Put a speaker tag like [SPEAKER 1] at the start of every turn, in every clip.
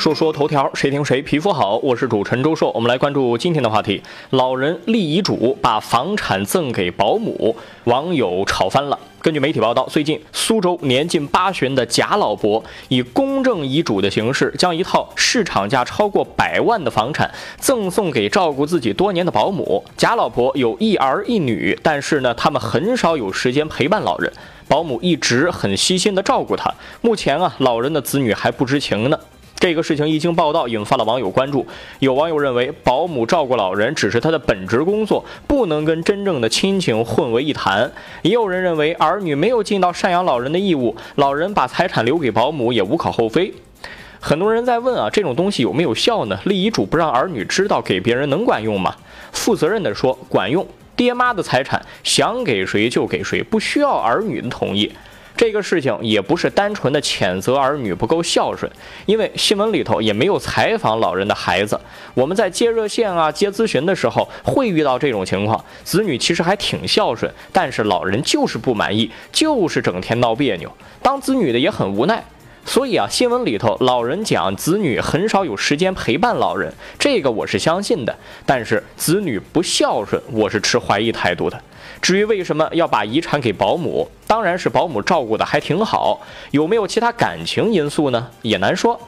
[SPEAKER 1] 说说头条，谁听谁皮肤好。我是主持人周硕，我们来关注今天的话题：老人立遗嘱把房产赠给保姆，网友吵翻了。根据媒体报道，最近苏州年近八旬的贾老伯以公证遗嘱的形式，将一套市场价超过百万的房产赠送给照顾自己多年的保姆。贾老婆有一儿一女，但是呢，他们很少有时间陪伴老人，保姆一直很悉心的照顾他。目前啊，老人的子女还不知情呢。这个事情一经报道，引发了网友关注。有网友认为，保姆照顾老人只是他的本职工作，不能跟真正的亲情混为一谈。也有人认为，儿女没有尽到赡养老人的义务，老人把财产留给保姆也无可厚非。很多人在问啊，这种东西有没有效呢？立遗嘱不让儿女知道，给别人能管用吗？负责任的说，管用。爹妈的财产想给谁就给谁，不需要儿女的同意。这个事情也不是单纯的谴责儿女不够孝顺，因为新闻里头也没有采访老人的孩子。我们在接热线啊、接咨询的时候会遇到这种情况，子女其实还挺孝顺，但是老人就是不满意，就是整天闹别扭，当子女的也很无奈。所以啊，新闻里头老人讲子女很少有时间陪伴老人，这个我是相信的。但是子女不孝顺，我是持怀疑态度的。至于为什么要把遗产给保姆，当然是保姆照顾的还挺好，有没有其他感情因素呢？也难说。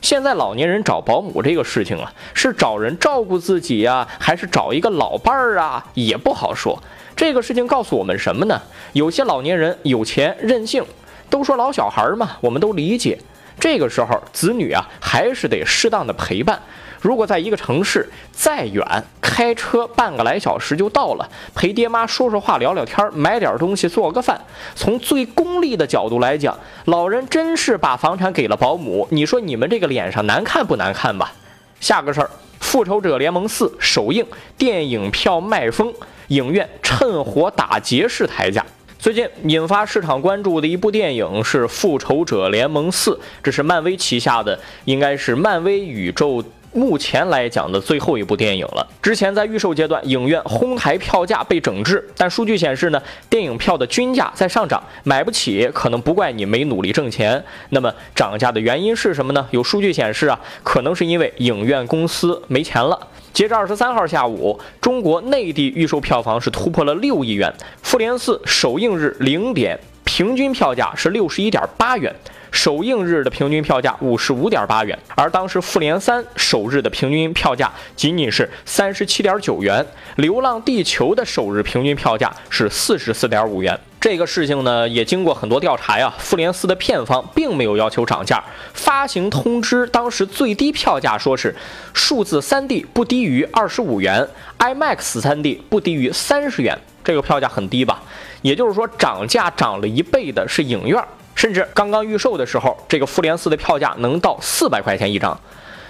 [SPEAKER 1] 现在老年人找保姆这个事情啊，是找人照顾自己呀，还是找一个老伴儿啊，也不好说。这个事情告诉我们什么呢？有些老年人有钱任性。都说老小孩嘛，我们都理解。这个时候，子女啊还是得适当的陪伴。如果在一个城市再远，开车半个来小时就到了，陪爹妈说说话、聊聊天，买点东西、做个饭。从最功利的角度来讲，老人真是把房产给了保姆，你说你们这个脸上难看不难看吧？下个事儿，《复仇者联盟四》首映，电影票卖疯，影院趁火打劫式抬价。最近引发市场关注的一部电影是《复仇者联盟四》，这是漫威旗下的，应该是漫威宇宙目前来讲的最后一部电影了。之前在预售阶段，影院哄抬票价被整治，但数据显示呢，电影票的均价在上涨，买不起可能不怪你没努力挣钱。那么涨价的原因是什么呢？有数据显示啊，可能是因为影院公司没钱了。截至二十三号下午，中国内地预售票房是突破了六亿元。复联四首映日零点平均票价是六十一点八元，首映日的平均票价五十五点八元，而当时复联三首日的平均票价仅仅是三十七点九元，流浪地球的首日平均票价是四十四点五元。这个事情呢，也经过很多调查呀。复联四的片方并没有要求涨价，发行通知当时最低票价说是数字三 D 不低于二十五元，IMAX 三 D 不低于三十元。这个票价很低吧？也就是说，涨价涨了一倍的是影院，甚至刚刚预售的时候，这个复联四的票价能到四百块钱一张。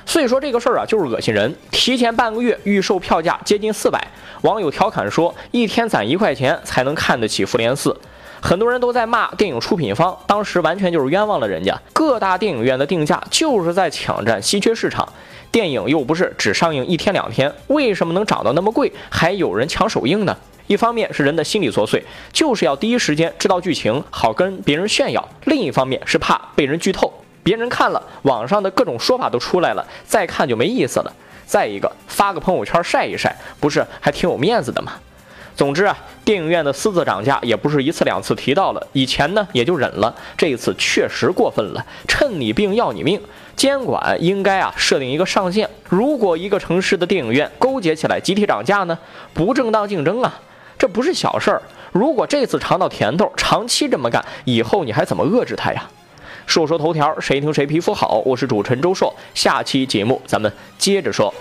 [SPEAKER 1] 所以说这个事儿啊，就是恶心人。提前半个月预售票价接近四百，网友调侃说一天攒一块钱才能看得起复联四。很多人都在骂电影出品方，当时完全就是冤枉了人家。各大电影院的定价就是在抢占稀缺市场，电影又不是只上映一天两天，为什么能涨到那么贵，还有人抢首映呢？一方面是人的心理作祟，就是要第一时间知道剧情，好跟别人炫耀；另一方面是怕被人剧透。别人看了网上的各种说法都出来了，再看就没意思了。再一个，发个朋友圈晒一晒，不是还挺有面子的吗？总之啊，电影院的私自涨价也不是一次两次提到了，以前呢也就忍了，这一次确实过分了，趁你病要你命。监管应该啊设定一个上限，如果一个城市的电影院勾结起来集体涨价呢，不正当竞争啊，这不是小事儿。如果这次尝到甜头，长期这么干，以后你还怎么遏制他呀？说说头条，谁听谁皮肤好。我是主持人周硕，下期节目咱们接着说。